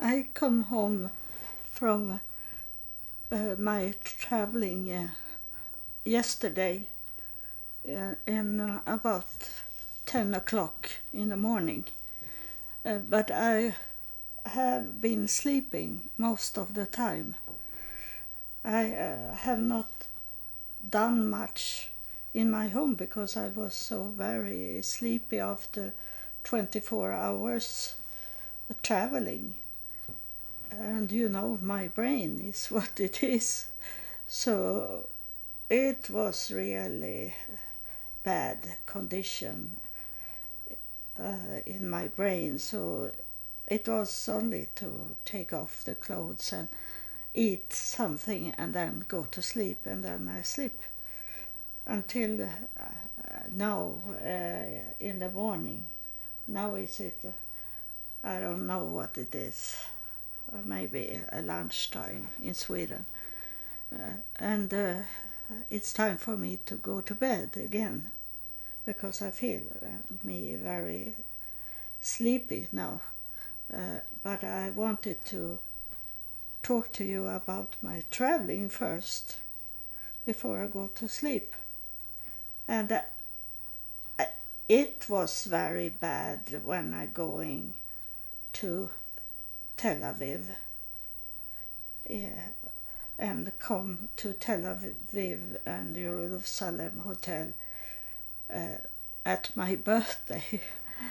I come home from uh, my traveling uh, yesterday uh, in uh, about 10 o'clock in the morning. Uh, but I have been sleeping most of the time. I uh, have not done much in my home because I was so very sleepy after 24 hours traveling. And you know, my brain is what it is. So it was really bad condition uh, in my brain. So it was only to take off the clothes and eat something and then go to sleep and then I sleep until uh, now uh, in the morning. Now is it, uh, I don't know what it is, maybe a lunchtime in Sweden. Uh, and uh, it's time for me to go to bed again because I feel uh, me very sleepy now. Uh, but I wanted to talk to you about my traveling first before I go to sleep. And uh, it was very bad when I going to Tel Aviv. Yeah, and come to Tel Aviv and Jerusalem hotel uh, at my birthday.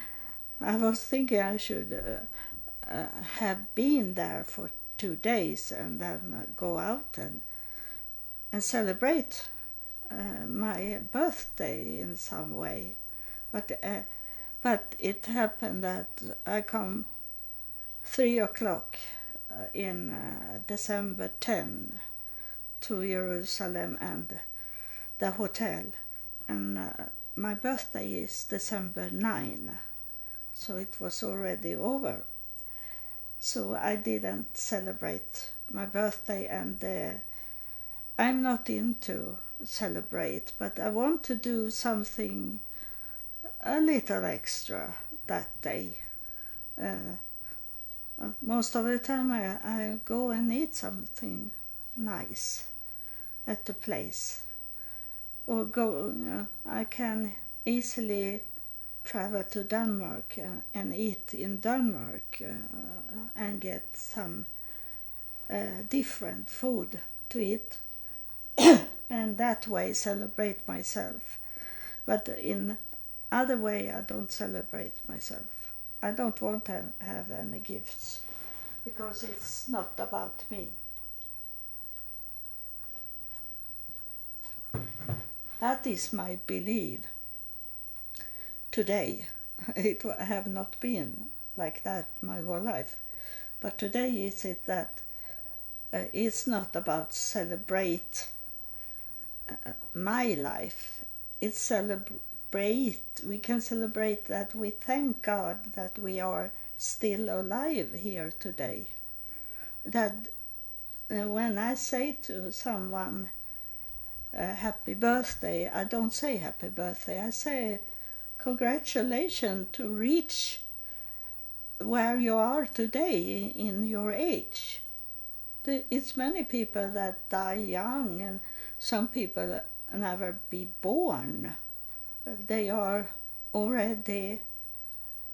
I was thinking I should uh, uh, have been there for two days and then go out and and celebrate uh, my birthday in some way. But uh, but it happened that I come three o'clock uh, in uh, December 10 to Jerusalem and the hotel. And uh, my birthday is December 9 so it was already over. So I didn't celebrate my birthday and uh, I'm not into celebrate but I want to do something a little extra that day. Uh, most of the time I, I go and eat something nice at the place. Or go uh, I can easily travel to Denmark uh, and eat in Denmark uh, and get some uh, different food to eat. And that way celebrate myself. But in other way I don't celebrate myself I don't want to have any gifts because it's not about me. That is my belief. Today, it have not been like that my whole life, but today is it that uh, it's not about celebrate uh, my life. It's celebrate celebrate, we can celebrate that we thank God that we are still alive here today. That uh, when I say to someone, uh, happy birthday, I don't say happy birthday, I say congratulations to reach where you are today in your age. It's many people that die young and some people never be born they are already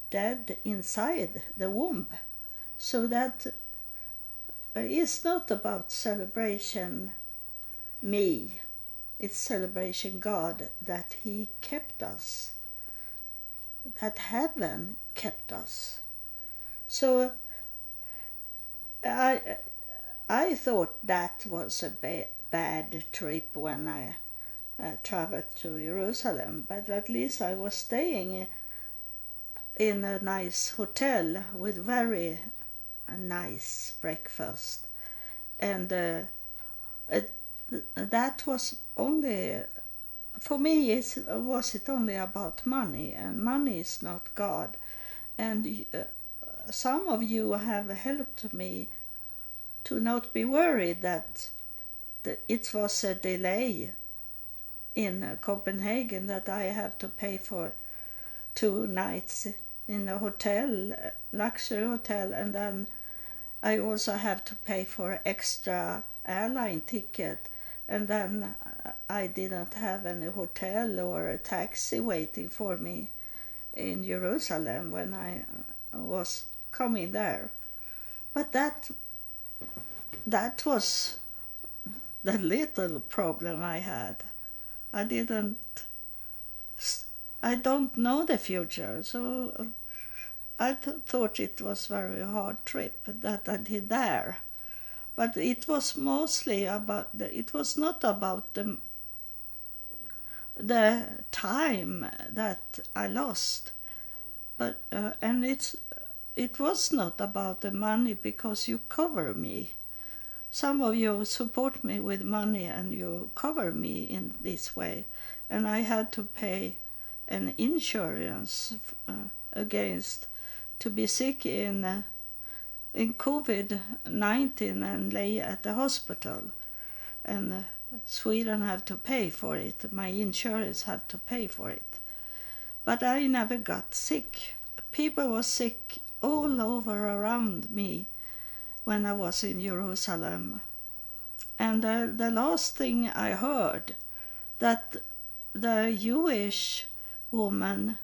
dead inside the womb. So that uh, is not about celebration me, it's celebration God that He kept us, that heaven kept us. So uh, I, I thought that was a ba- bad trip when I uh, traveled to Jerusalem, but at least I was staying in a nice hotel with very nice breakfast, and uh, it, that was only for me. It was it only about money, and money is not God, and uh, some of you have helped me to not be worried that it was a delay in uh, Copenhagen that I have to pay for two nights in a hotel, luxury hotel, and then I also have to pay for extra airline ticket, and then I didn't have any hotel or a taxi waiting for me in Jerusalem when I was coming there. But that that was the little problem I had. I didn't. I don't know the future, so I th- thought it was very hard trip that I did there. But it was mostly about the, it was not about the the time that I lost, but uh, and it's it was not about the money because you cover me. Some of you support me with money and you cover me in this way, and I had to pay an insurance uh, against to be sick in uh, in COVID nineteen and lay at the hospital, and uh, Sweden have to pay for it. My insurance have to pay for it, but I never got sick. People were sick all over around me when I was in Jerusalem, and the last thing I heard that the Jewish woman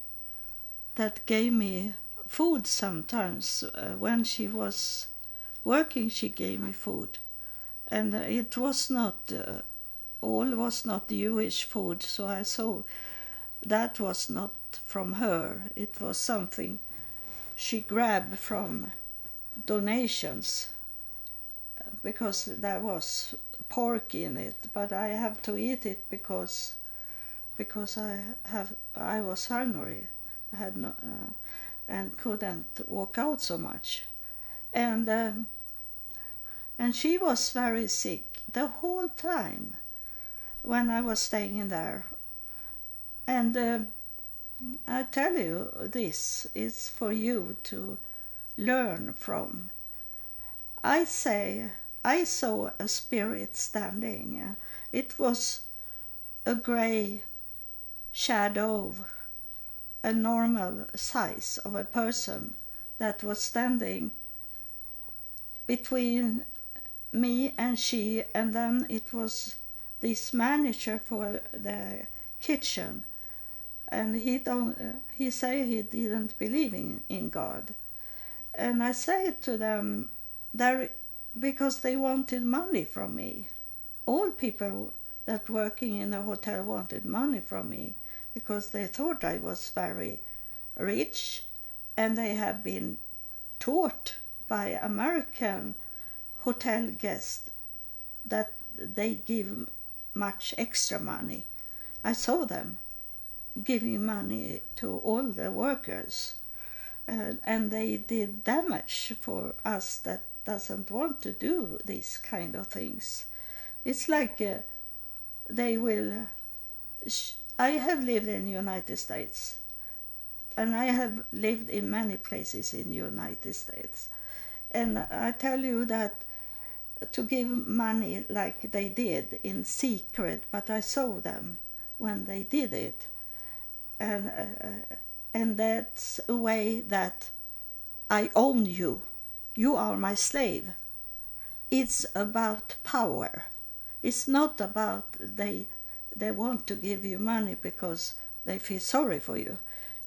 that gave me food sometimes uh, when she was working she gave me food. And it was not uh, all was not jewish food so i saw that was not from her. It was something she grabbed from donations because there was pork in it but i have to eat it because because i have i was hungry i had no uh, and couldn't walk out so much. And um, and she was very sick the whole time when I was staying in there. And uh, I tell you, this is for you to learn from. I say, I saw a spirit standing. It was a gray shadow a normal size of a person that was standing between me and she and then it was this manager for the kitchen and he don't he say he didn't believe in, in god and i say to them there because they wanted money from me all people that working in the hotel wanted money from me because they thought I was very rich and they have been taught by American hotel guests that they give much extra money. I saw them giving money to all the workers uh, and they did damage for us that doesn't want to do these kind of things. It's like uh, they will sh- I have lived in United States and I have lived in many places in United States. And I tell you that to give money like they did in secret, but I saw them when they did it. And, uh, and that's a way that I own you. You are my slave. It's about power. It's not about they they want to give you money because they feel sorry for you.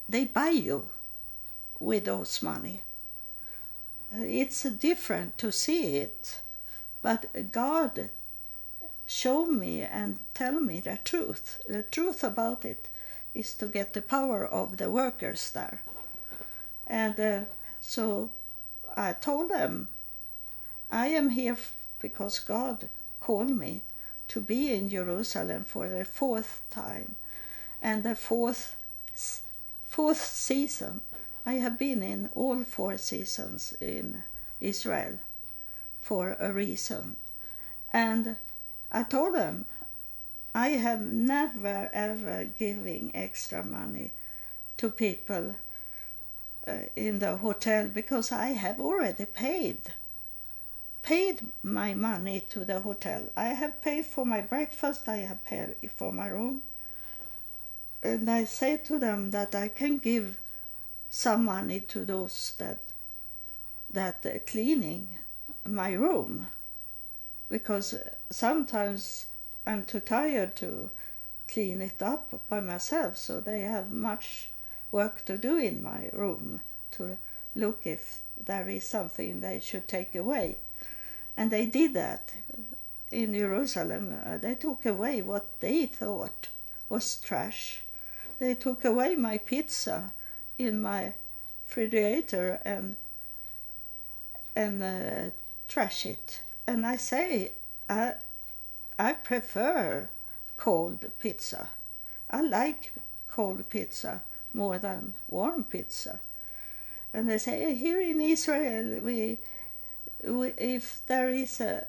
They buy you with those money. It's different to see it, but God show me and tell me the truth. The truth about it is to get the power of the workers there. And uh, so I told them, I am here because God called me to be in Jerusalem for the fourth time. And the fourth, fourth season, I have been in all four seasons in Israel for a reason. And I told them, I have never ever giving extra money to people uh, in the hotel because I have already paid paid my money to the hotel. I have paid for my breakfast, I have paid for my room. And I say to them that I can give some money to those that that cleaning my room because sometimes I'm too tired to clean it up by myself, so they have much work to do in my room to look if there is something they should take away. And they did that in Jerusalem. Uh, they took away what they thought was trash. They took away my pizza in my refrigerator and and uh, trash it. And I say I I prefer cold pizza. I like cold pizza more than warm pizza. And they say oh, here in Israel we, we if there is a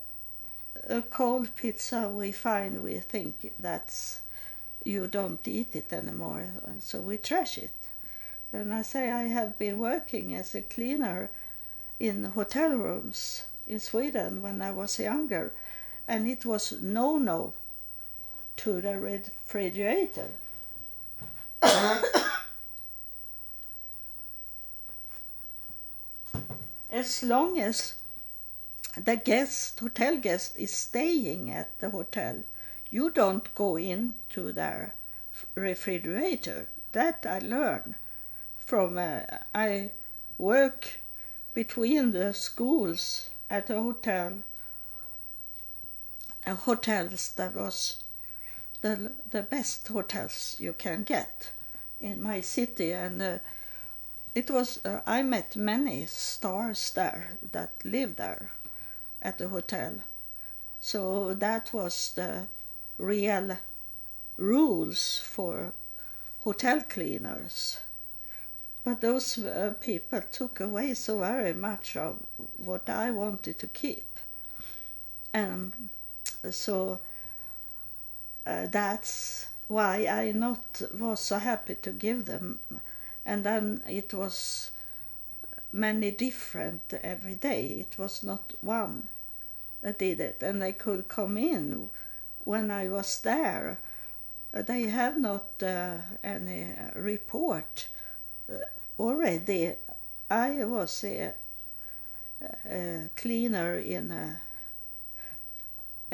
a cold pizza we find we think that's you don't eat it anymore and so we trash it and i say i have been working as a cleaner in hotel rooms in sweden when i was younger and it was no no to the refrigerator as long as the guest, hotel guest, is staying at the hotel, you don't go into their refrigerator. That I learn from. Uh, I work between the schools at a hotel. Hotels that was the the best hotels you can get in my city, and uh, it was. Uh, I met many stars there that live there at the hotel. So that was the real rules for hotel cleaners. But those uh, people took away so very much of what I wanted to keep. And so uh, that's why I not was so happy to give them. And then it was many different every day. It was not one that did it, and they could come in when I was there. They have not uh, any report already. I was a, a cleaner in a,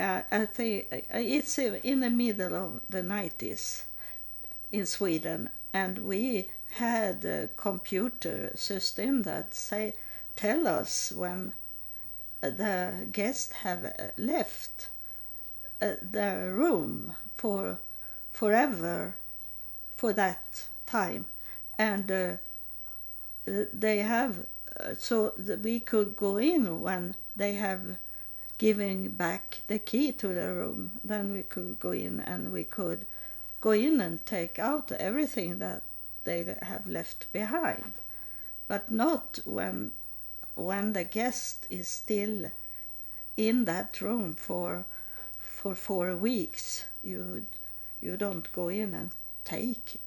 I think it's in the middle of the 90s in Sweden, and we had a computer system that say tell us when the guests have uh, left uh, the room for forever for that time. And uh, they have uh, so we could go in when they have given back the key to the room then we could go in and we could go in and take out everything that they have left behind. But not when when the guest is still in that room for for four weeks you you don't go in and take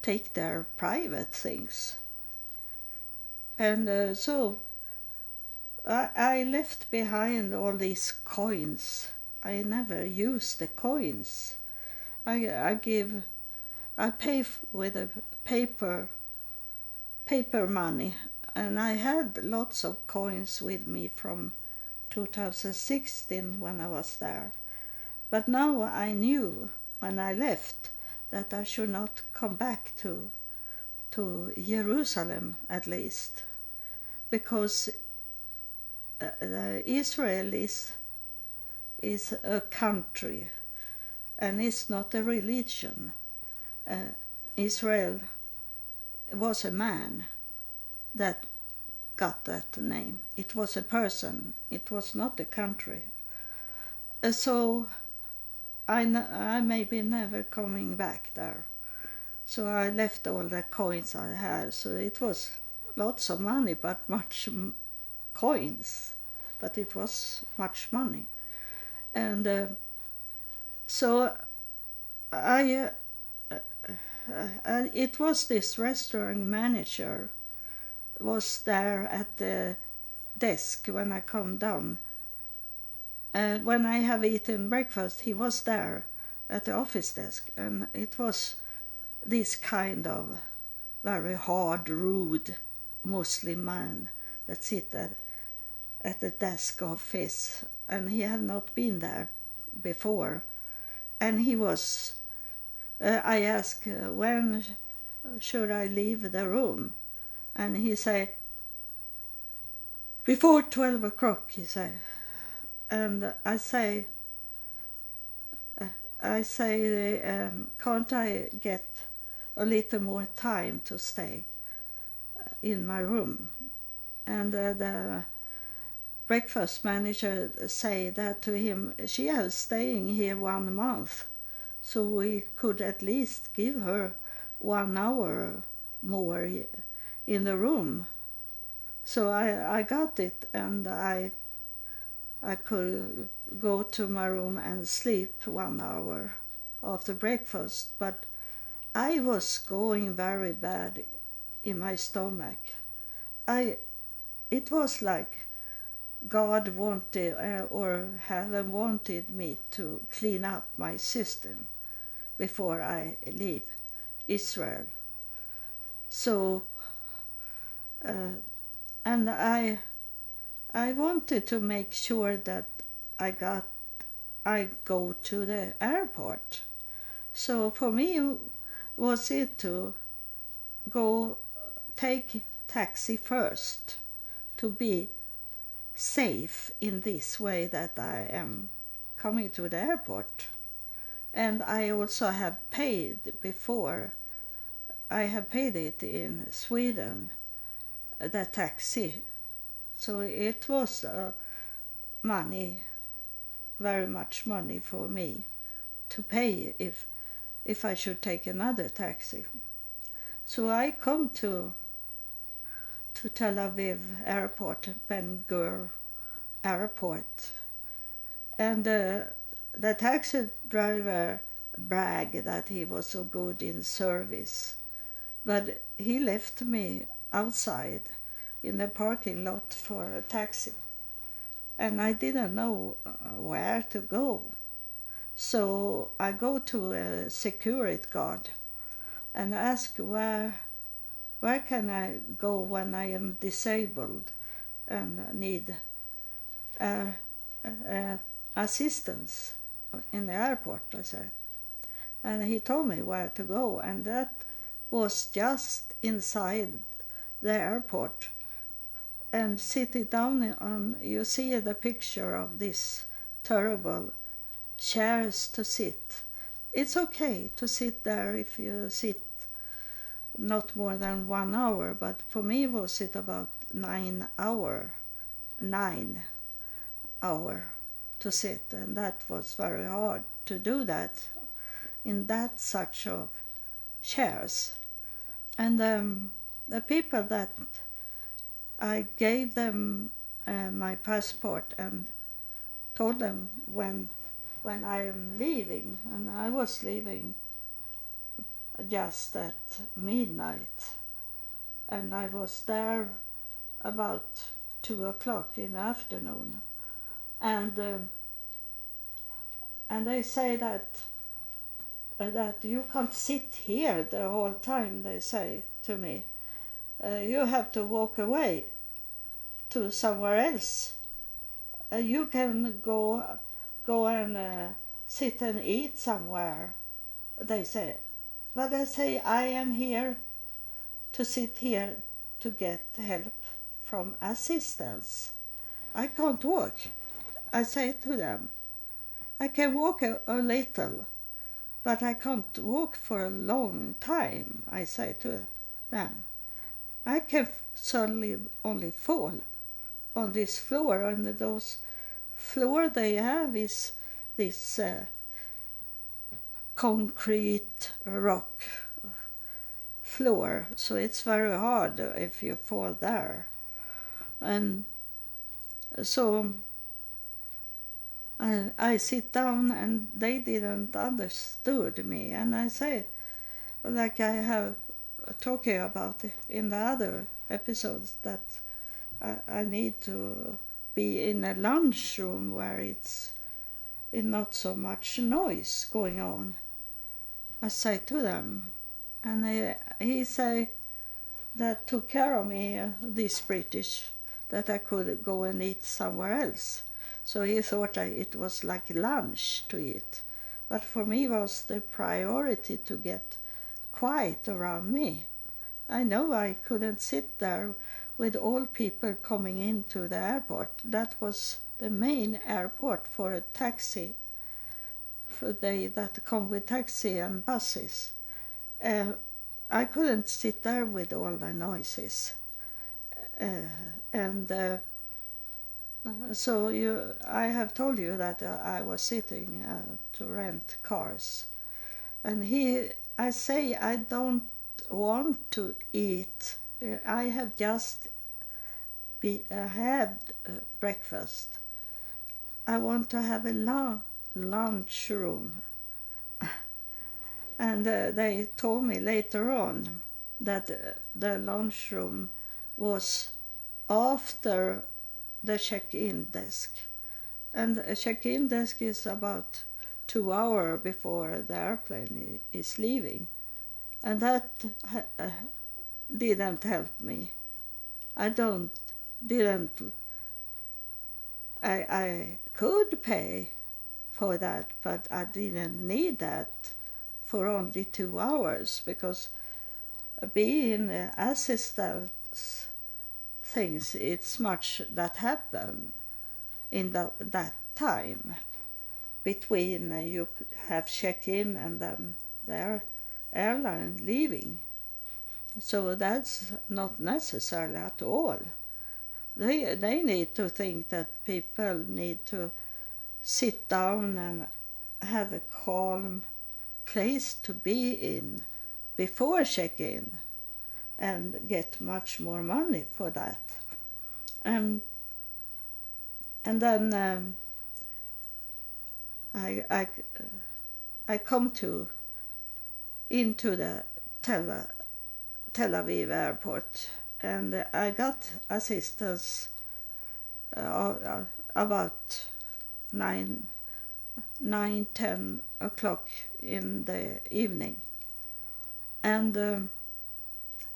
take their private things. And uh, so I, left behind all these coins. I never use the coins. I i give i pay with a paper paper money. And I had lots of coins with me from 2016 when I was there. But now I knew when I left that I should not come back to to Jerusalem at least. Because uh, Israel is is a country and it's not a religion. Uh, Israel was a man that got that name. It was a person, it was not a country. Uh, so I, I may be never coming back there. So I left all the coins I had. So it was lots of money, but much coins. But it was much money. And uh, so I, uh, uh, uh it was this restaurant manager was there at the desk when I come down. And when I have eaten breakfast, he was there at the office desk, and it was this kind of very hard, rude Muslim man that sit there. At the desk office, and he had not been there before. And he was, uh, I asked, uh, when should I leave the room? And he said, before 12 o'clock, he said. And I say, uh, I say, um, can't I get a little more time to stay in my room? And uh, the breakfast manager say that to him, she has staying here one month, so we could at least give her one hour more in the room. So I, I got it and I I could go to my room and sleep one hour after breakfast, but I was going very bad in my stomach. I it was like God wanted uh, or heaven wanted me to clean up my system before I leave Israel. So uh, and I I wanted to make sure that I got I go to the airport. So for me was it to go take taxi first to be safe in this way that I am coming to the airport. And I also have paid before. I have paid it in Sweden the taxi. So it was uh, money, very much money for me to pay if if I should take another taxi. So I come to to Tel Aviv airport, Ben Gur airport, and uh, the taxi driver bragged that he was so good in service, but he left me outside in the parking lot for a taxi. And I didn't know uh, where to go. So I go to a security guard and ask where where can I go when I am disabled and need uh, uh, assistance in the airport, I say. And he told me where to go, and that was just inside the airport and sitting down on you see the picture of this terrible chairs to sit it's okay to sit there if you sit not more than one hour but for me was it about nine hour nine hour to sit and that was very hard to do that in that such of chairs. And um, the people that I gave them uh, my passport and told them when when I am leaving, and I was leaving just at midnight, and I was there about two o'clock in the afternoon, and uh, and they say that uh, that you can't sit here the whole time. They say to me uh, you have to walk away to somewhere else. Uh, you can go go and uh, sit and eat somewhere. They say, but I say I am here to sit here to get help from assistance. I can't walk. I say to them, I can walk a, a little, but I can't walk for a long time. I say to them. I can suddenly only fall on this floor, and those floor they have is this uh, concrete rock floor, so it's very hard if you fall there. And so I, I sit down and they didn't understood me and I say like I have talking about in the other episodes that I, I need to be in a lunchroom where it's not so much noise going on. I say to them, and he, he say that took care of me, uh, this British that I could go and eat somewhere else. So he thought I, it was like lunch to eat. But for me was the priority to get quiet around me. I know I couldn't sit there with all people coming into the airport. That was the main airport for a taxi, they that come with taxi and buses. Uh, I couldn't sit there with all the noises. Uh, and uh, so you, I have told you that uh, I was sitting uh, to rent cars, and he, I say I don't want to eat. I have just be, uh, had breakfast. I want to have a lunch room. and they told me later on that the lunchroom was after the check-in desk. And a check-in desk is about two hours before the airplane is leaving. And that uh, didn't help me. I don't, didn't, I, I could pay for that, but I didn't need that for only two hours because being assistants things. It's much that happen in the, that time between uh, you have check-in and then their airline leaving. So that's not necessary at all. They, they need to think that people need to sit down and have a calm place to be in before check-in and get much more money for that. Um, and then um, I, I, I come to into the Tel, Tel Aviv airport and I got assistance uh about nine, nine, ten o'clock in the evening, and um,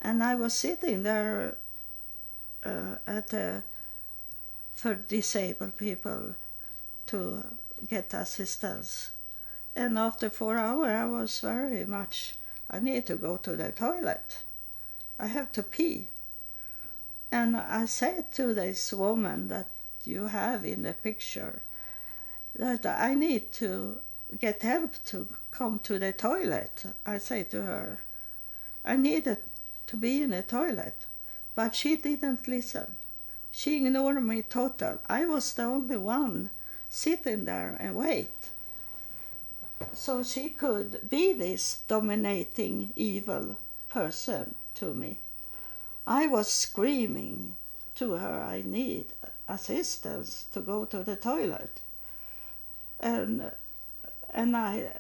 and I was sitting there uh, at for disabled people to get assistance. And after four hours, I was very much, I need to go to the toilet. I have to pee. And I said to this woman that you have in the picture that I need to get help to come to the toilet. I say to her, I needed to be in the toilet, but she didn't listen. She ignored me total. I was the only one sitting there and wait. So she could be this dominating evil person to me. I was screaming to her, I need assistance to go to the toilet. And, and I,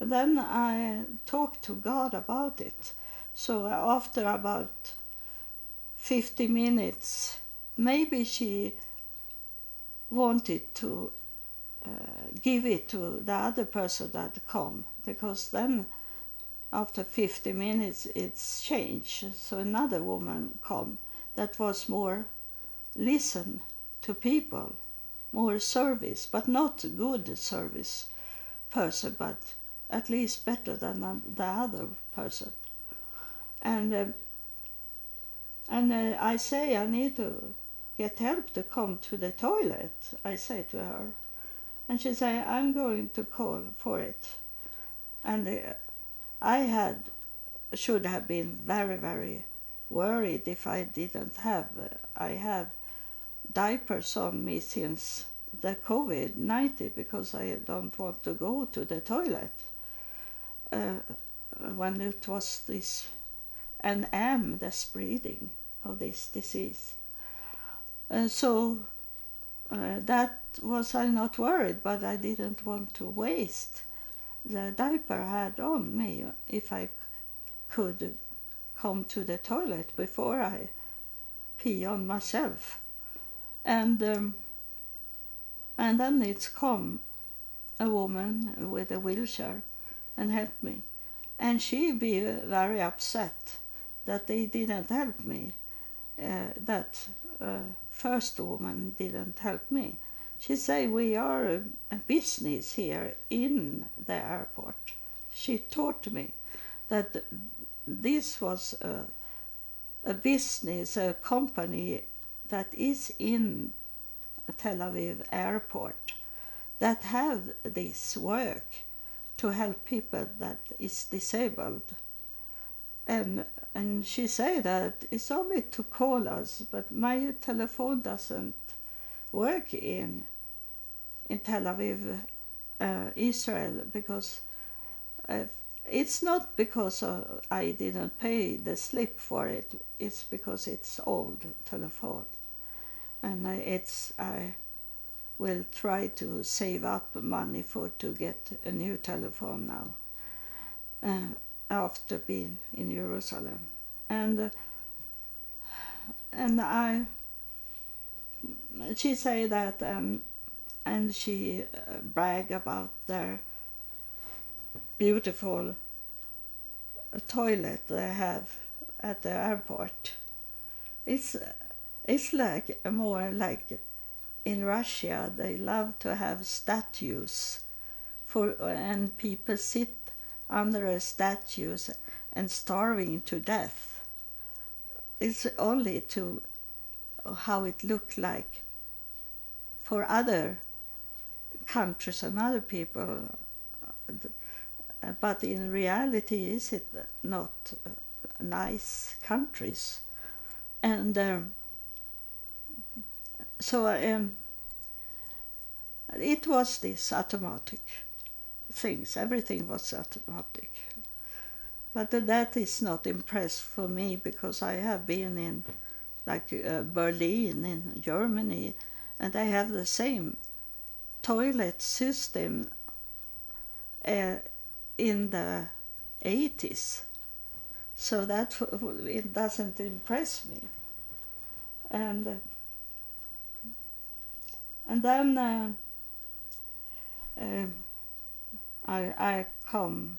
then I talked to God about it. So after about 50 minutes, maybe she wanted to uh, give it to the other person that come because then after 50 minutes it's changed. So another woman come that was more listen to people more service but not good service person but at least better than the other person and uh, and uh, I say I need to get help to come to the toilet. I say to her, and she say I'm going to call for it, and uh, I had should have been very very worried if I didn't have I have diapers on me since the COVID 19 because I don't want to go to the toilet uh, when it was this and am the spreading of this disease. And so uh, that was I not worried, but I didn't want to waste the diaper I had on me if I could come to the toilet before I pee on myself. And um, and then it's come a woman with a wheelchair and helped me. And she be very upset that they didn't help me. Uh, that uh, first woman didn't help me. She say we are a, a business here in the airport. She taught me that this was a, a business, a company that is in Tel Aviv airport that have this work to help people that is disabled. And and she say that it's only to call us, but my telephone doesn't work in in Tel Aviv, uh, Israel, because uh, it's not because I didn't pay the slip for it. It's because it's old telephone, and I, it's I will try to save up money for to get a new telephone now. Uh, after being in Jerusalem, and and I she say that um, and she uh, brag about their beautiful toilet they have at the airport. It's it's like more like in Russia they love to have statues for and people sit under a statues and starving to death. It's only to how it looked like for other countries and other people but in reality is it not nice countries? And um, so um, it was this automatic things. Everything was automatic. But that is not impressed for me because i have been in like uh, berlin in germany and they have the same toilet system uh, in the 80s. So that it doesn't impress me. And uh, and then uh, uh, I I come.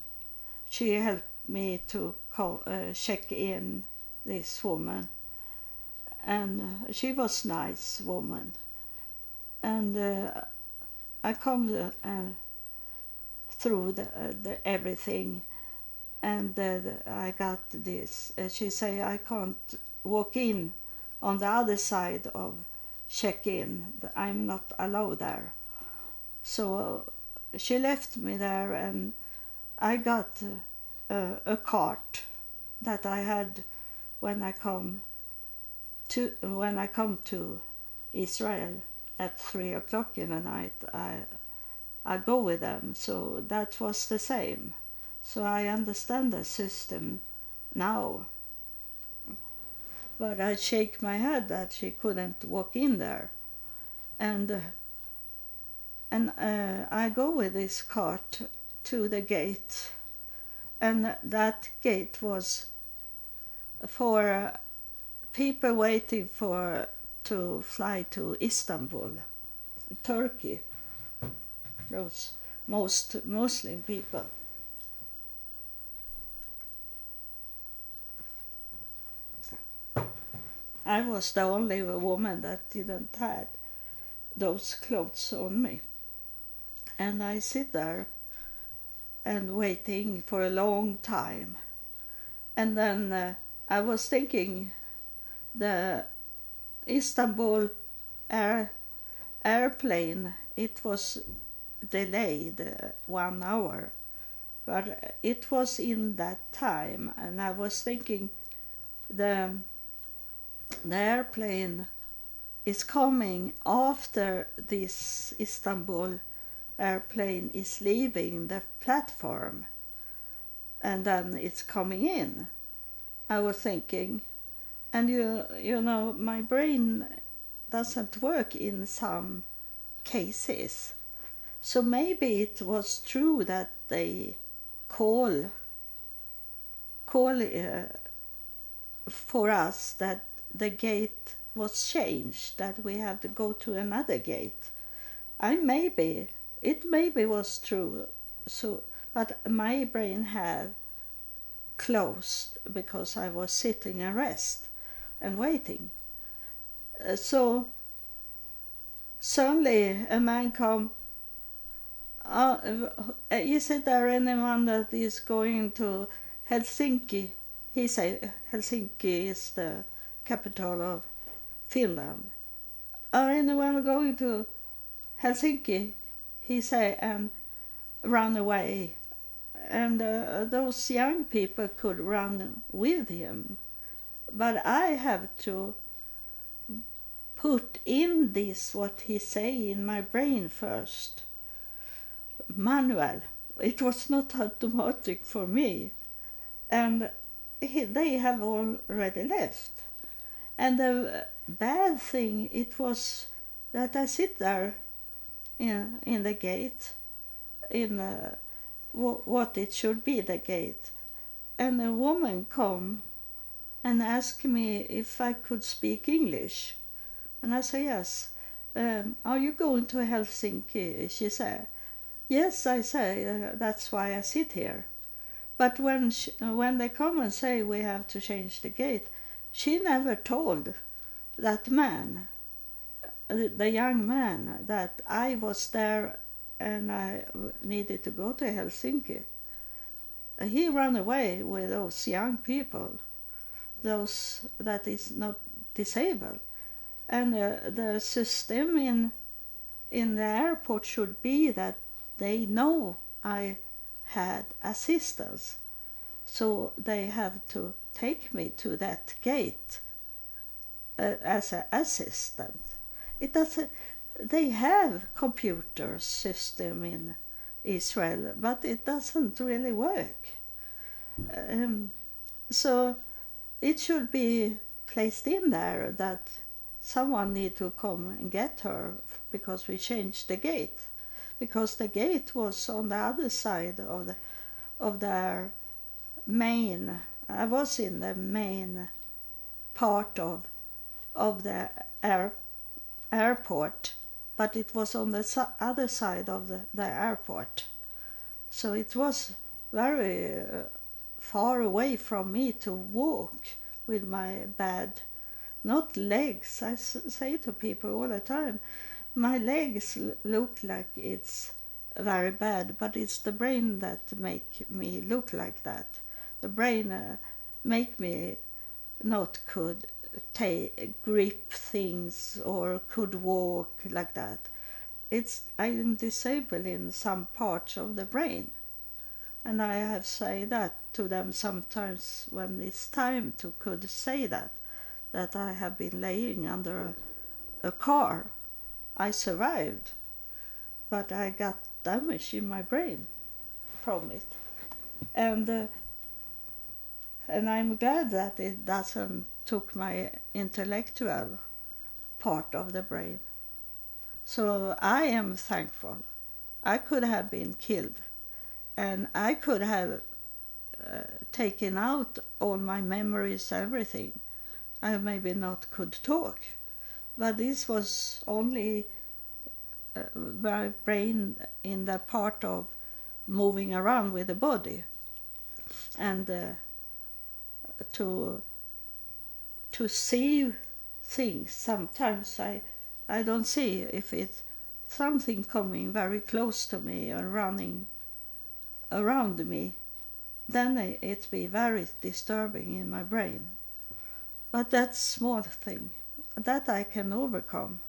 She helped me to call, uh, check in this woman, and uh, she was nice woman, and uh, I come through the, uh, the everything and uh, I got this. Uh, she say I can't walk in on the other side of check-in. I'm not allowed there. So she left me there, and I got a, a cart that I had when I come to when I come to Israel at three o'clock in the night. I I go with them. So that was the same. So I understand the system now. But I shake my head that she couldn't walk in there. And and uh, I go with this cart to the gate. And that gate was for people waiting for to fly to Istanbul, Turkey those most Muslim people. I was the only woman that didn't had those clothes on me. And I sit there and waiting for a long time. And then uh, I was thinking the Istanbul air airplane it was delayed one hour. But it was in that time, and I was thinking the, the airplane is coming after this Istanbul airplane is leaving the platform and then it's coming in. I was thinking, and you you know my brain doesn't work in some cases. So maybe it was true that they call call uh, for us that the gate was changed, that we have to go to another gate. I maybe it maybe was true. So, but my brain had closed because I was sitting and rest and waiting. Uh, so suddenly a man come. Uh, is it there anyone that is going to Helsinki? He said Helsinki is the capital of Finland. Are anyone going to Helsinki? He said and run away. And uh, those young people could run with him. But I have to put in this what he say in my brain first manual it was not automatic for me. And he, they have already left. And the bad thing it was that i sit there in, in the gate in uh, w- what it should be the gate. And a woman come and ask me if i could speak english. And I say, yes. Um, are you going to Helsinki? She said, yes, I say, uh, that's why I sit here. But when, she, when they come and say we have to change the gate, she never told that man, uh, the young man, that I was there and I needed to go to Helsinki. He ran away with those young people, those that is not disabled and uh, the system in in the airport should be that they know I had assistance, so they have to take me to that gate uh, as an assistant. It doesn't. They have computer system in Israel, but it doesn't really work. Um, so it should be placed in there that someone need to come and get her because we changed the gate because the gate was on the other side of the of their main I was in the main part of of the air, airport but it was on the other side of the, the airport so it was very uh, far away from me to walk with my bad not legs. I say to people all the time, my legs look like it's very bad, but it's the brain that make me look like that. The brain uh, make me not could take grip things or could walk like that. It's I am disabled in some parts of the brain, and I have say that to them sometimes when it's time to could say that that I have been laying under a, a car. I survived, but I got damage in my brain from it. And uh, and I'm glad that it doesn't took my intellectual part of the brain. So I am thankful. I could have been killed, and I could have uh, taken out all my memories, everything, I maybe not could talk, but this was only uh, my brain in the part of moving around with the body. And uh, to to see things sometimes i i don't see if it's something coming very close to me or running around me then it be very disturbing in my brain. But that's small thing that I can overcome.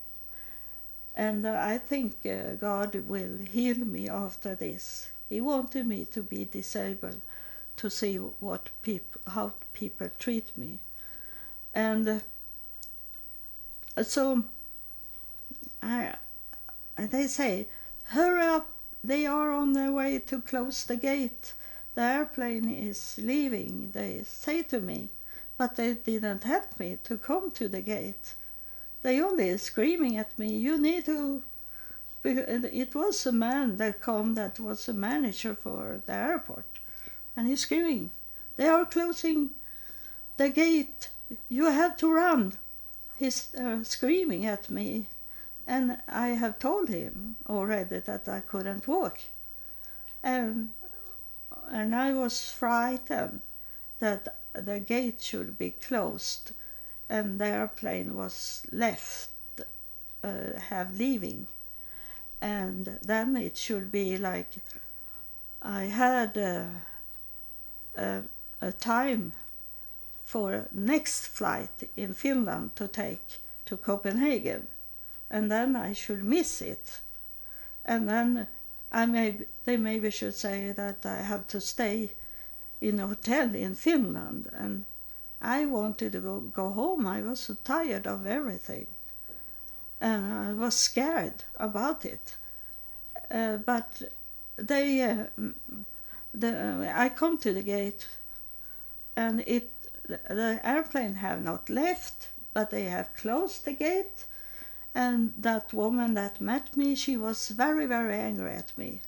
And uh, I think uh, God will heal me after this. He wanted me to be disabled to see what people, how people treat me, and uh, so I, they say, hurry up! They are on their way to close the gate. The airplane is leaving. They say to me, but they didn't help me to come to the gate. They only screaming at me, you need to... It was a man that come that was a manager for the airport. And he's screaming, they are closing the gate, you have to run. He's uh, screaming at me. And I have told him already that I couldn't walk. And, and I was frightened that the gate should be closed and the airplane was left, uh, have leaving, and then it should be like I had a, a, a time for next flight in Finland to take to Copenhagen, and then I should miss it, and then I may they maybe should say that I have to stay in a hotel in Finland, and I wanted to go, home. I was so tired of everything, and I was scared about it. Uh, but they, uh, the I come to the gate, and it the airplane have not left, but they have closed the gate. And that woman that met me, she was very, very angry at me,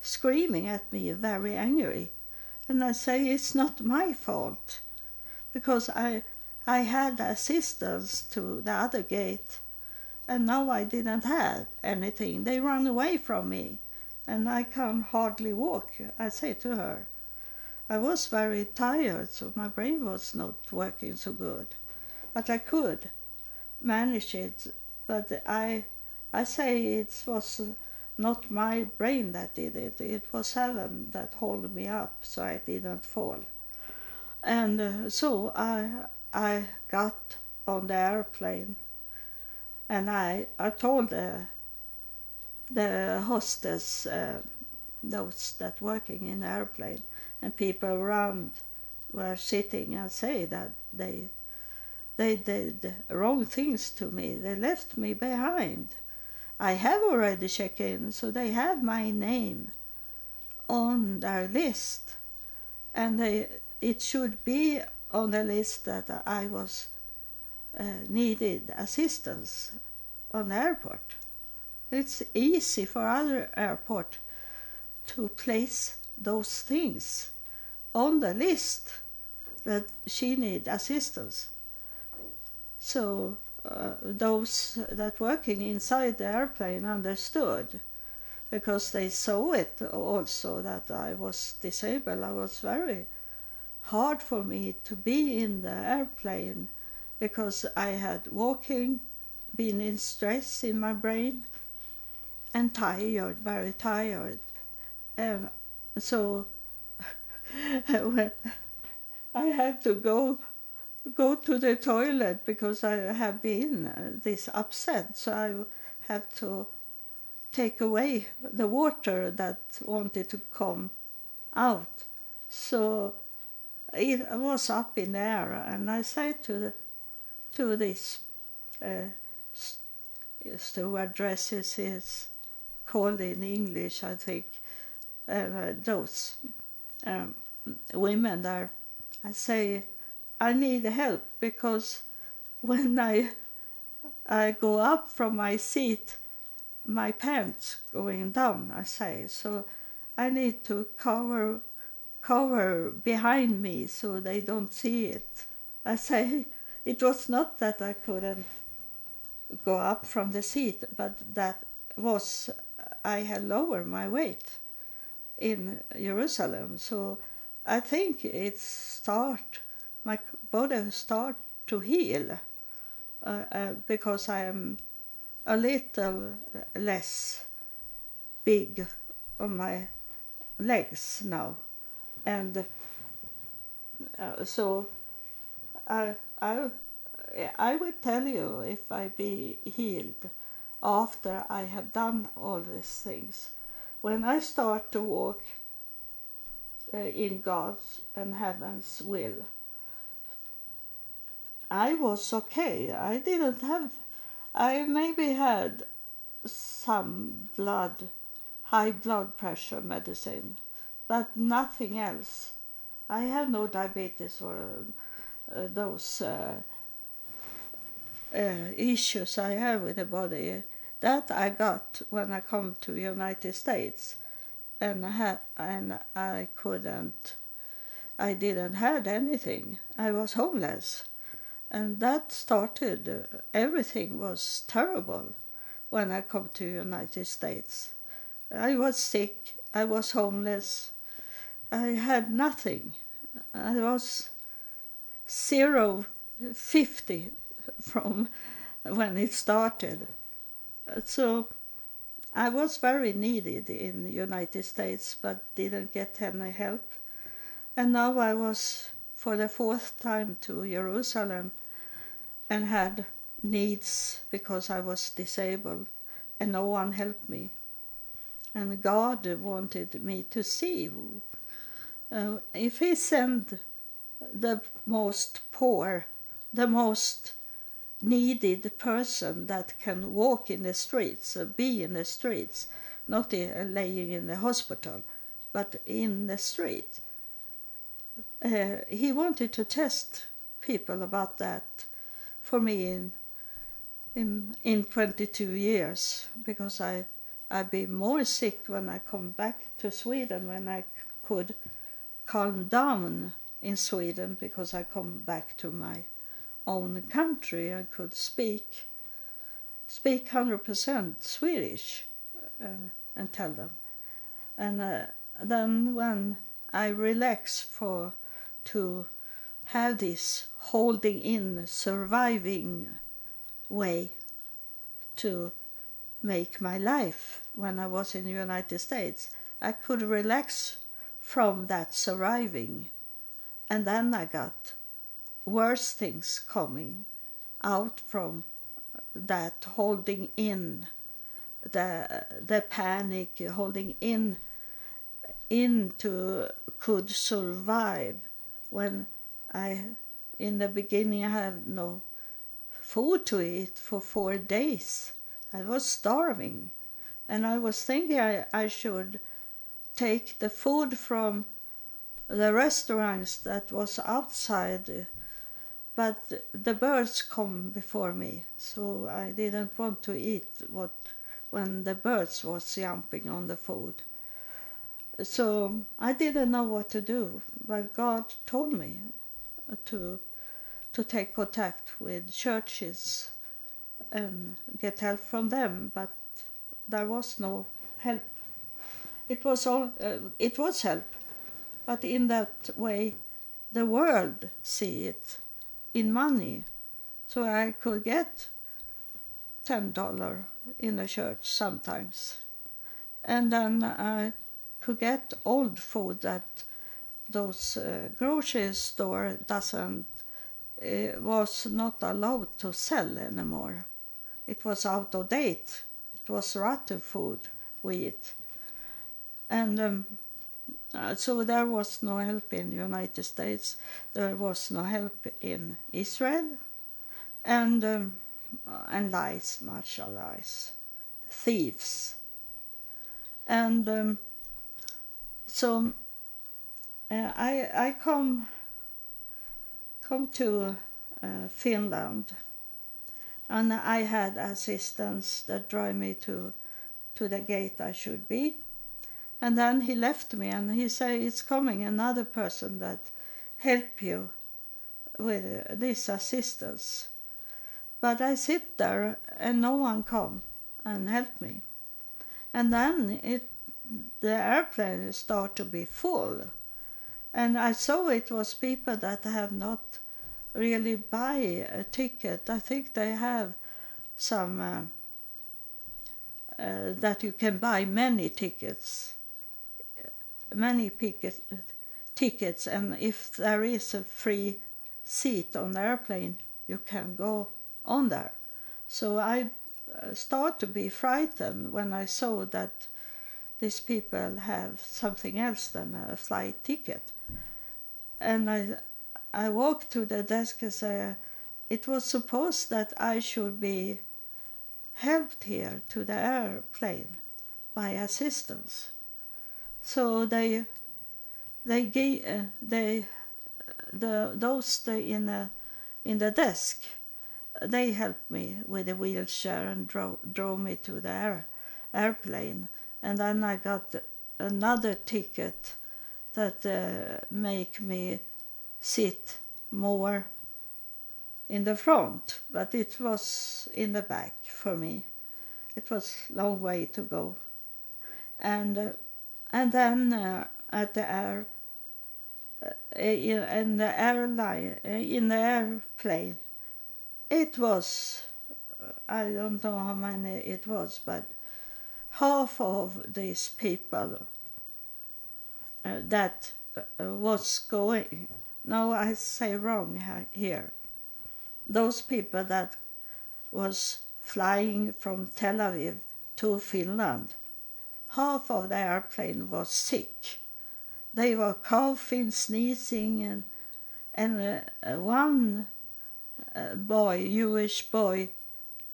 screaming at me, very angry. And I say it's not my fault, because I I had assistance to the other gate, and now I didn't have anything. They run away from me, and I can hardly walk. I say to her. I was very tired, so my brain was not working so good. But I could manage it. But I, I say it was not my brain that did it. It was heaven that held me up so I didn't fall. And uh, so I, I got on the airplane, and I, I told the, the hostess, uh, those that working in airplane, and people around were sitting and say that they they did wrong things to me. They left me behind. I have already checked in, so they have my name on their list, and they it should be on the list that I was uh, needed assistance on the airport. It's easy for other airport to place those things on the list that she need assistance. So uh, those that working inside the airplane understood because they saw it also that I was disabled. I was very hard for me to be in the airplane because I had walking, been in stress in my brain, and tired, very tired. And so I had to go go to the toilet because I have been uh, this upset. So I have to take away the water that wanted to come out. So it was up in the air, and I said to the to this uh, stewardesses is called in English, I think, uh, those um, women there, I say, I need help because when I I go up from my seat, my pants going down. I say so. I need to cover cover behind me so they don't see it. I say it was not that I couldn't go up from the seat, but that was I had lowered my weight in Jerusalem. So I think it start my body start to heal uh, uh, because I am a little less big on my legs now, and uh, so I I I will tell you if I be healed after I have done all these things. When I start to walk uh, in God's and heaven's will, I was okay. I didn't have, I maybe had some blood, high blood pressure medicine, but nothing else. I have no diabetes or uh, those uh, uh, issues I have with the body that I got when I come to United States, and I had, and I couldn't, I didn't had anything. I was homeless, and that started. Uh, everything was terrible when I come to United States. I was sick. I was homeless. I had nothing. I was zero 50 from when it started. So I was very needed in the United States, but didn't get any help. And now I was for the fourth time to Jerusalem and had needs because I was disabled and no one helped me. And God wanted me to see uh, if He sent the most poor, the most needed person that can walk in the streets, uh, be in the streets, not laying in the hospital, but in the street. Uh, he wanted to test people about that for me in in in 22 years because I I'd be more sick when I come back to Sweden when I could calm down in Sweden because I come back to my own country and could speak speak 100% Swedish uh, and tell them. And uh, then when I relax for to have this holding in surviving way to make my life when I was in the United States. I could relax from that surviving. And then I got worse things coming out from that holding in the the panic holding in into could survive when I in the beginning I had no food to eat for four days. I was starving and I was thinking I, I should take the food from the restaurants that was outside but the birds come before me so i didn't want to eat what when the birds was jumping on the food so i didn't know what to do but god told me to to take contact with churches and get help from them but there was no help. It was all uh, it was help but in that way the world see it in money. So i could get ten dollar in a church sometimes. And then i could get old food that those uh, grocery store doesn't uh, was not allowed to sell anymore. It was out of date. It was rotten food we eat. And um, uh, so there was no help in the United States. There was no help in Israel, and um, uh, and lies, martial lies, thieves, and um, so uh, I I come come to uh, Finland, and I had assistants that drive me to to the gate I should be and then he left me and he said, it's coming another person that help you with this assistance. But I sit there and no one come and help me. And then it, the airplane start to be full. And I saw it was people that have not really buy a ticket. I think they have some uh, uh, that you can buy many tickets many picket, tickets and if there is a free seat on the airplane you can go on there so i uh, start to be frightened when i saw that these people have something else than a flight ticket. And i i walked to the desk and said it was supposed that i should be helped here to the airplane by assistance. So they they gave uh, they the those in the in the desk they helped me with a wheelchair and drove drove me to the air, airplane and then I got another ticket that uh, make me sit more in the front. But it was in the back for me. It was long way to go. And uh, and then uh, at the air uh, in, the airline, in the airplane, it was, I don't know how many it was, but half of these people uh, that uh, was going, no, I say wrong here, those people that was flying from Tel Aviv to Finland, half of the airplane was sick. They were coughing, sneezing, and and uh, one uh, boy, Jewish boy,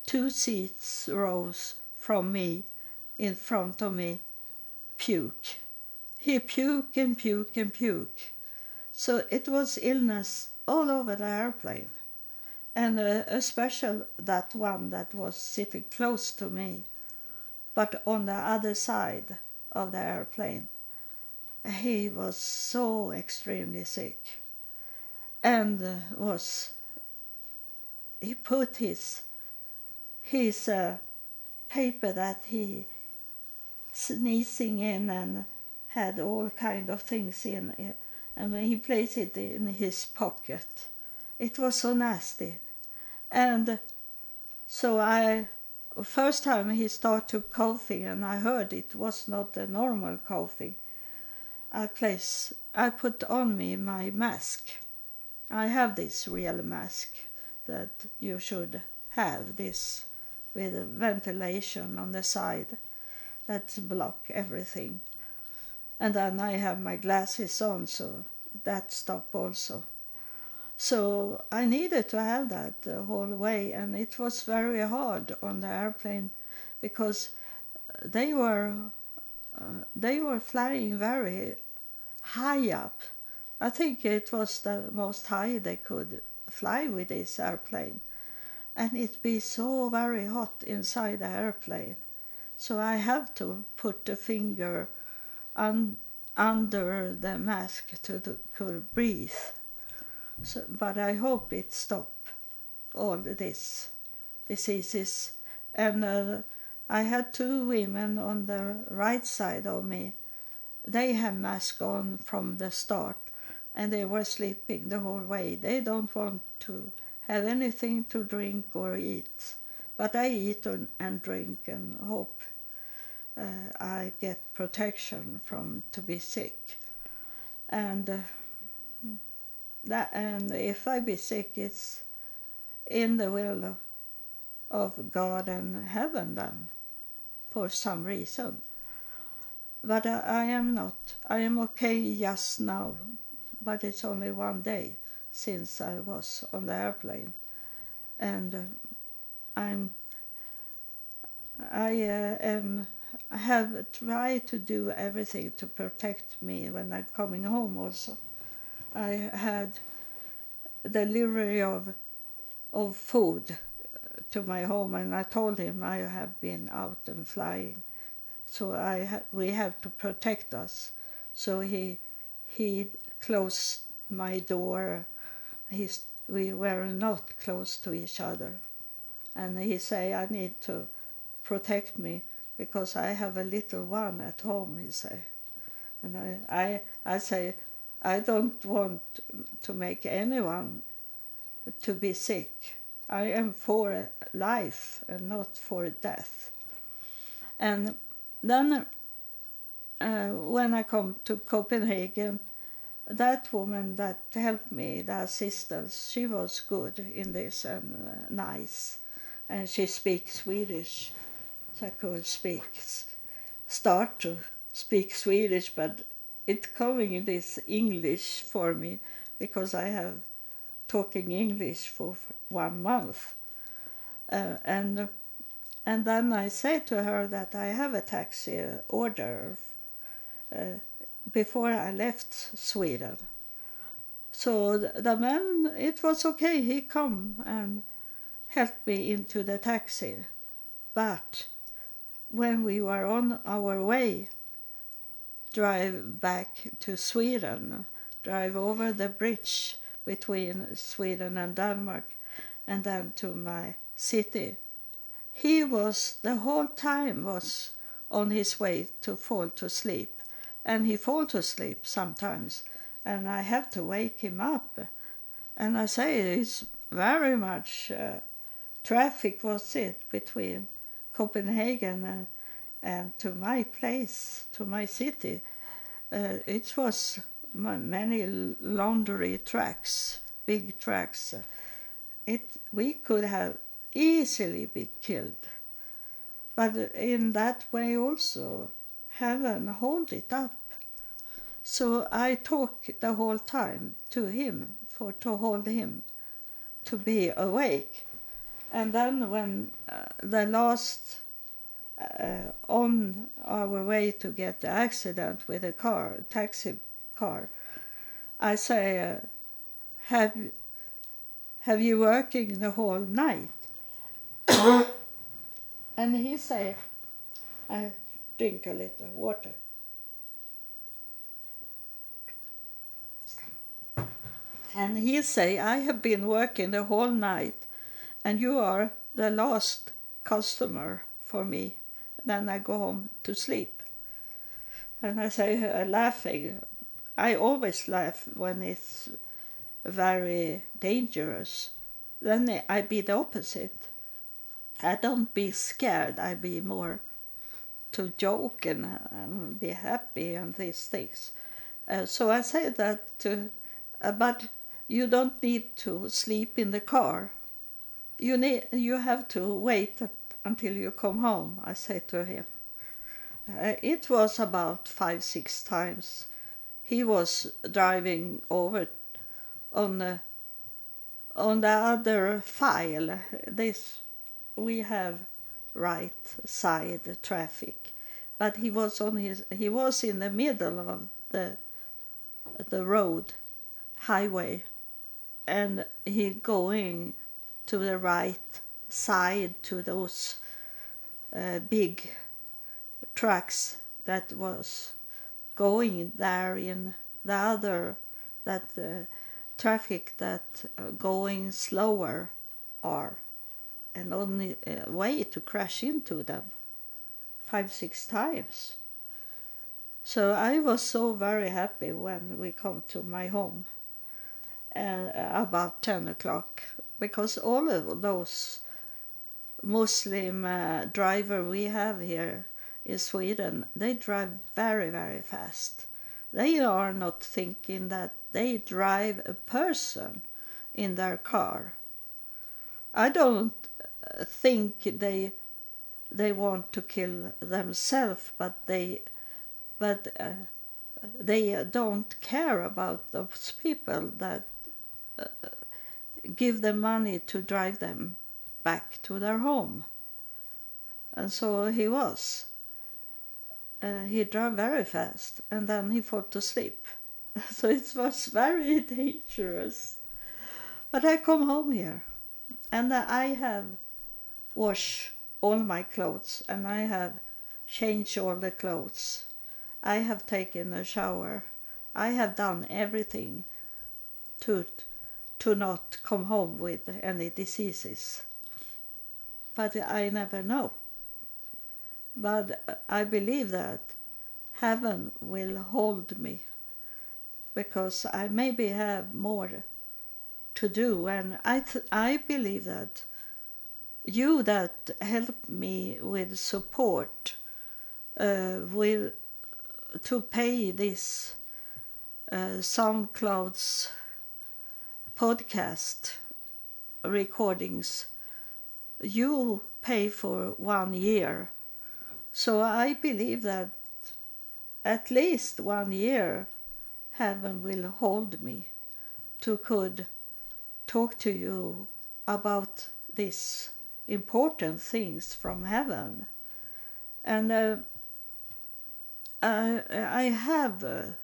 two seats rows from me, in front of me, puke. He puke and puke and puke. So it was illness all over the airplane. And uh, especially that one that was sitting close to me, but on the other side of the airplane. He was so extremely sick and uh, was he put his his uh, paper that he sneezing in and had all kind of things in and when he placed it in his pocket. It was so nasty. And so i first time he started coughing and i heard it was not a normal coughing i place i put on me my mask. I have this real mask that you should have this with ventilation on the side that block everything. And then i have my glasses on so that stop also. So i needed to have that the whole way and it was very hard on the airplane because they were uh, they were flying very high up. I think it was the most high they could fly with this airplane. And it be so very hot inside the airplane so i have to put the finger un- under the mask to, to could breathe so, but i hope it stop all this diseases. And uh, i had two women on the right side of me. They have mask on from the start and they were sleeping the whole way. They don't want to have anything to drink or eat but i eat and drink and hope uh, I get protection from to be sick, and uh, that and if I be sick, it's in the will of, God and heaven then, for some reason. But uh, I am not. I am okay just now, but it's only one day since I was on the airplane, and uh, I'm. I uh, am I have tried to do everything to protect me when I'm coming home also. I had delivery of of food to my home and I told him I have been out and flying so I ha- we have to protect us so he he closed my door He's, we were not close to each other and he say I need to protect me because I have a little one at home, he say. And I, I, I say, I don't want to make anyone to be sick. I am for life and not for death. And then uh, when I come to Copenhagen, that woman that helped me, the assistant, she was good in this and uh, nice. And she speaks Swedish so I could speak, start to speak Swedish, but it's coming in this English for me because I have talking English for one month, uh, and and then I say to her that I have a taxi order uh, before I left Sweden. So the man, it was okay. He come and helped me into the taxi, but when we were on our way, drive back to Sweden, drive over the bridge between Sweden and Denmark, and then to my city. He was the whole time was on his way to fall to sleep, and he fall to sleep sometimes, and I have to wake him up. And I say it's very much uh, traffic was it between Copenhagen and, and to my place, to my city. Uh, it was many laundry tracks, big tracks. It we could have easily be killed, but in that way also, heaven hold it up. So I talk the whole time to him for to hold him to be awake. And then when uh, the last uh, on our way to get the accident with a car, taxi car, I say, uh, "Have have you working the whole night?" and he say, "I drink a little water." And he say, "I have been working the whole night, and you are the last customer for me." Then I go home to sleep. And I say, uh, laughing, I always laugh when it's very dangerous. Then I be the opposite. I don't be scared. I be more to joke and, and be happy and these things. Uh, so I say that, to, uh, but you don't need to sleep in the car. You need. You have to wait until you come home. I say to him. Uh, it was about five six times he was driving over on the, on the other file. This we have right side traffic, but he was on his he was in the middle of the the road highway, and he going to the right side to those uh, big trucks that was going there in the other that the traffic that uh, going slower are and only a way to crash into them five six times. So i was so very happy when we come to my home uh, about 10 o'clock because all of those muslim uh, driver we have here in Sweden, they drive very, very fast. They are not thinking that they drive a person in their car. I don't uh, think they they want to kill themselves, but they but uh, they don't care about those people that uh, give them money to drive them back to their home. And so he was. Uh, he drove very fast and then he fell to sleep. so it was very dangerous. But I come home here and I have washed all my clothes and I have changed all the clothes. I have taken a shower. I have done everything to to not come home with any diseases. But I never know. But I believe that heaven will hold me because I maybe have more to do, and I th- I believe that you that help me with support uh, will to pay this uh, SoundCloud's podcast recordings. You pay for one year so I believe that at least one year heaven will hold me to could talk to you about these important things from heaven. And uh, I, I have a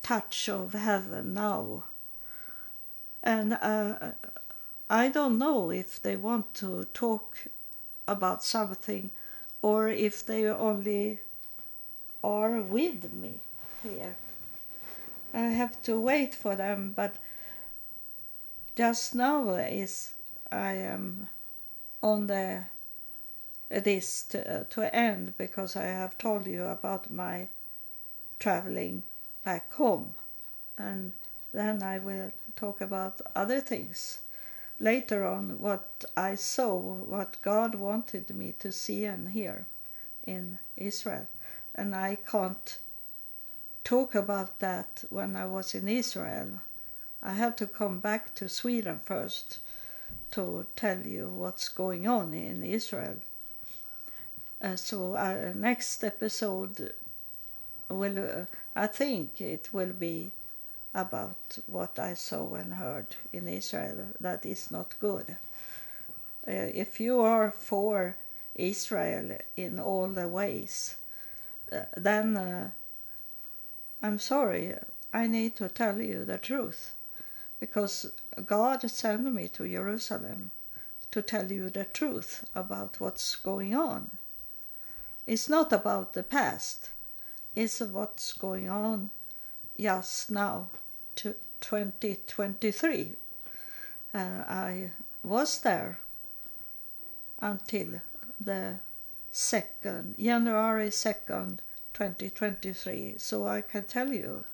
touch of heaven now. And uh, I don't know if they want to talk about something or if they only are with me here. I have to wait for them, but just now is I am on the this to, to end because I have told you about my traveling back home and then I will talk about other things later on what I saw, what God wanted me to see and hear in Israel. And I can't talk about that when I was in Israel. I had to come back to Sweden first to tell you what's going on in Israel. Uh, so uh, next episode will uh, I think it will be about what I saw and heard in Israel that is not good. Uh, if you are for Israel in all the ways, uh, then uh, I'm sorry, I need to tell you the truth because God sent me to Jerusalem to tell you the truth about what's going on. It's not about the past, it's what's going on just now to 2023. Uh, I was there until the second January 2nd 2023 so I can tell you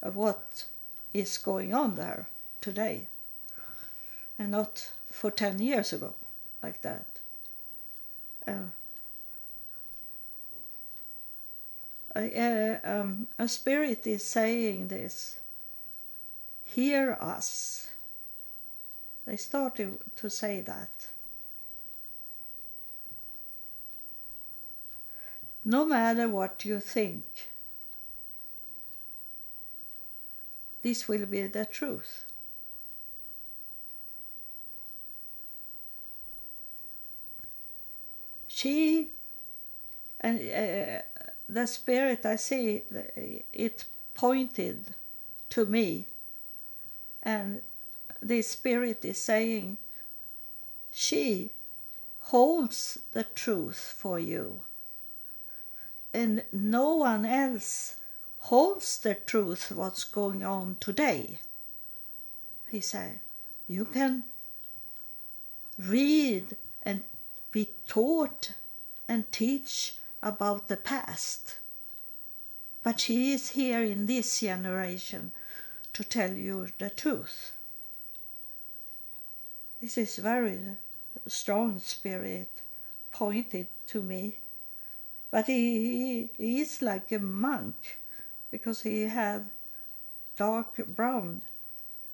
what is going on there today. And not for 10 years ago like that. Uh, uh, um, a spirit is saying this hear us. They started to say that. No matter what you think this will be the truth. She and uh, the spirit I see, it pointed to me, and the spirit is saying, She holds the truth for you, and no one else holds the truth what's going on today. He said, You can read and be taught and teach about the past. But she is here in this generation to tell you the truth. This is very strong spirit pointed to me. But he, he is like a monk because he have dark brown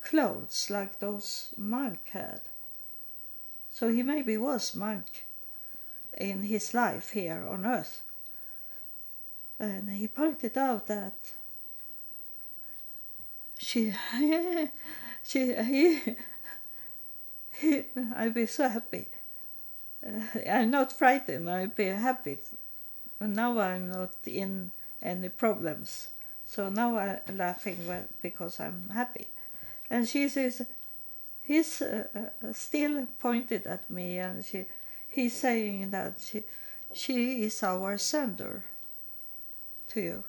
clothes like those monk had. So he maybe was monk in his life here on earth. And he pointed out that she, she, he, he, I'd be so happy. Uh, I'm not frightened, I'd be happy. Now I'm not in any problems. So now I'm laughing because I'm happy. And she says, he's uh, uh, still pointed at me and she he's saying that she, she is our sender to you,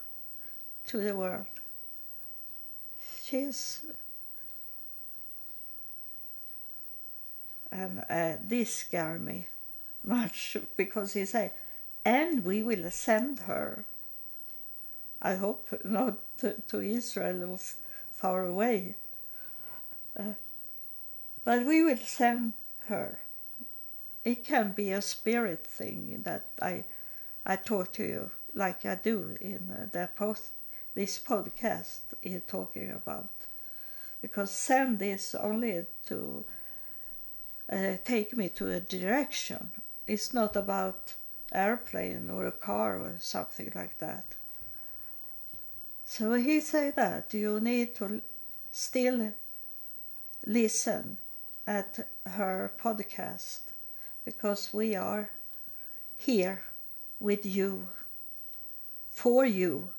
to the world. She's and uh, this scared me much because he said, and we will send her. I hope not to, to Israel far away, uh, but we will send her it can be a spirit thing that I I talk to you like I do in the post this podcast you're talking about. Because send is only to uh, take me to a direction. It's not about airplane or a car or something like that. So he said that you need to still listen at her podcast because we are here with you, for you,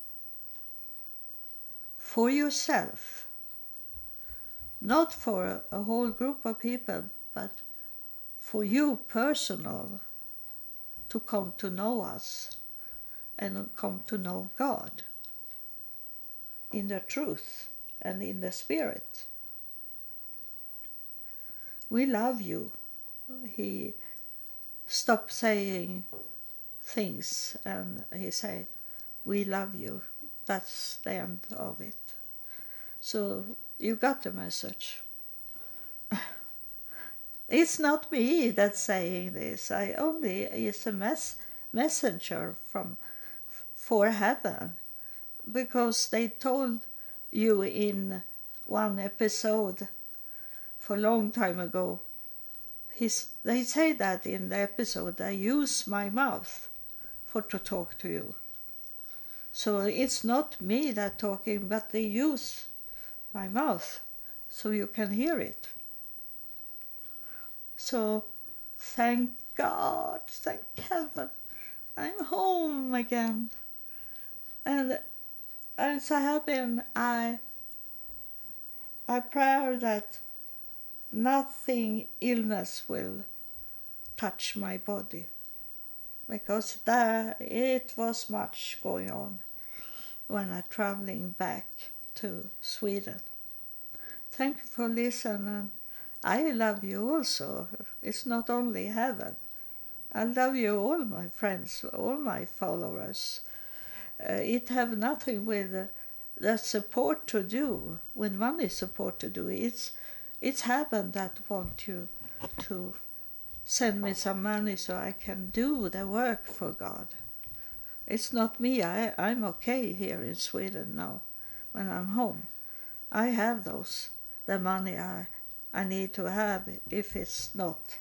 for yourself, not for a, whole group of people, but for you personal to come to know us and come to know God in the truth and in the spirit. We love you. He stop saying things and he say we love you that's the end of it So you got the message. it's not me that's saying this. I only is a mess messenger from for heaven because they told you in one episode for a long time ago He's, they say that in the episode i use my mouth for to talk to you so it's not me that talking but they use my mouth so you can hear it. So thank god thank heaven i'm home again. And I'm so I I pray that nothing illness will touch my body because there it was much going on when I'm traveling back to Sweden. Thank you for listening. I love you also. It's not only heaven. I love you all my friends, all my followers uh, it have nothing with the support to do, with money support to do. It's it's heaven that want you to send me some money so I can do the work for God. It's not me. I, I'm okay here in Sweden now when I'm home. I have those, the money I, I need to have if it's not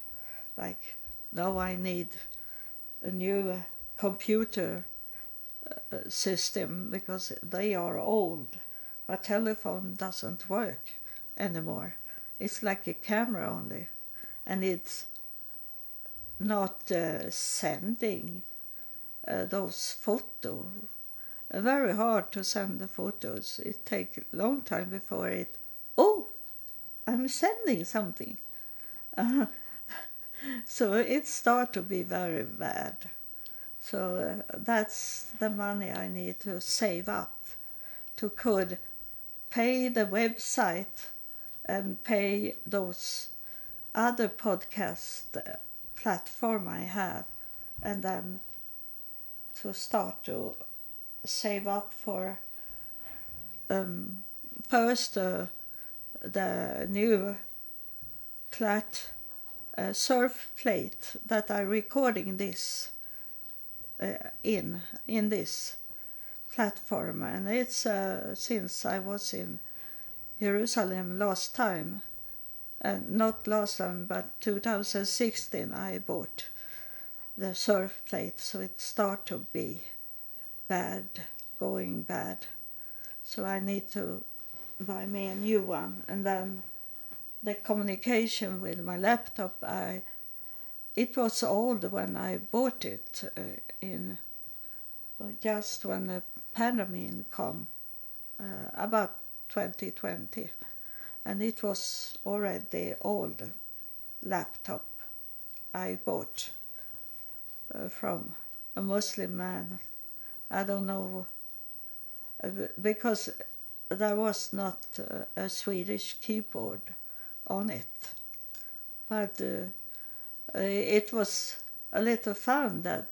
like now I need a new uh, computer system because they are old. My telephone doesn't work anymore. It's like a camera only, and it's not uh, sending uh, those photos. Uh, very hard to send the photos. It takes long time before it. Oh, I'm sending something. so it starts to be very bad. So uh, that's the money I need to save up to could pay the website and pay those other podcast uh, platform I have and then to start to save up for um, first uh, the new flat uh, surf plate that I'm recording this uh, in in this platform. And it's uh, since I was in Jerusalem last time and not last time but 2016 I bought the surf plate so it start to be bad going bad. So I need to buy me a new one and then the communication with my laptop I it was old when I bought it uh, in just when the pandemic come uh, about 2020 and it was already old laptop I bought uh, from a Muslim man. I don't know uh, because there was not uh, a Swedish keyboard on it, but uh, uh, it was a little fun that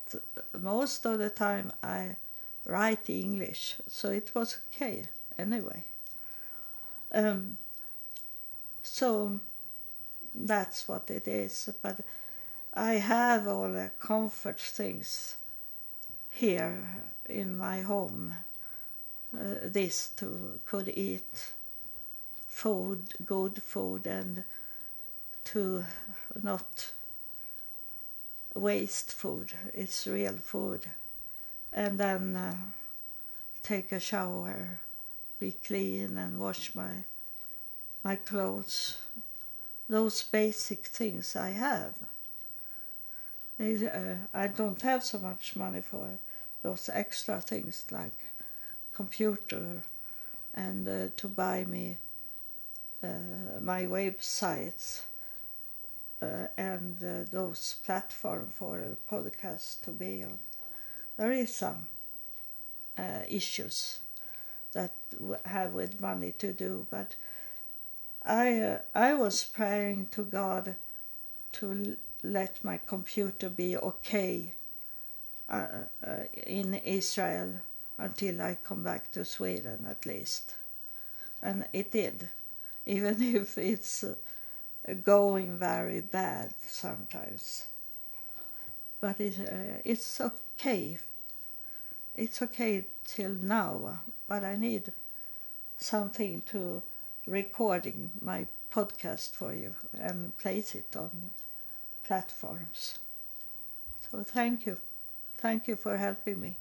most of the time I write English, so it was okay anyway. Um, so that's what it is. But I have all the comfort things here in my home. Uh, this to could eat food, good food, and to not waste food. It's real food. And then uh, take a shower, be clean and wash my my clothes. Those basic things I have. Uh, I don't have so much money for those extra things like computer and uh, to buy me uh, my websites uh, and uh, those platform for a podcast to be on. There is some uh, issues that have with money to do, but I I was praying to God to let my computer be okay uh, uh, in Israel until I come back to Sweden at least. and it did, even if it's uh, going very bad sometimes. But it, uh, it's okay. It's okay till now, but I need something to recording my podcast for you and place it on platforms. So thank you. Thank you for helping me.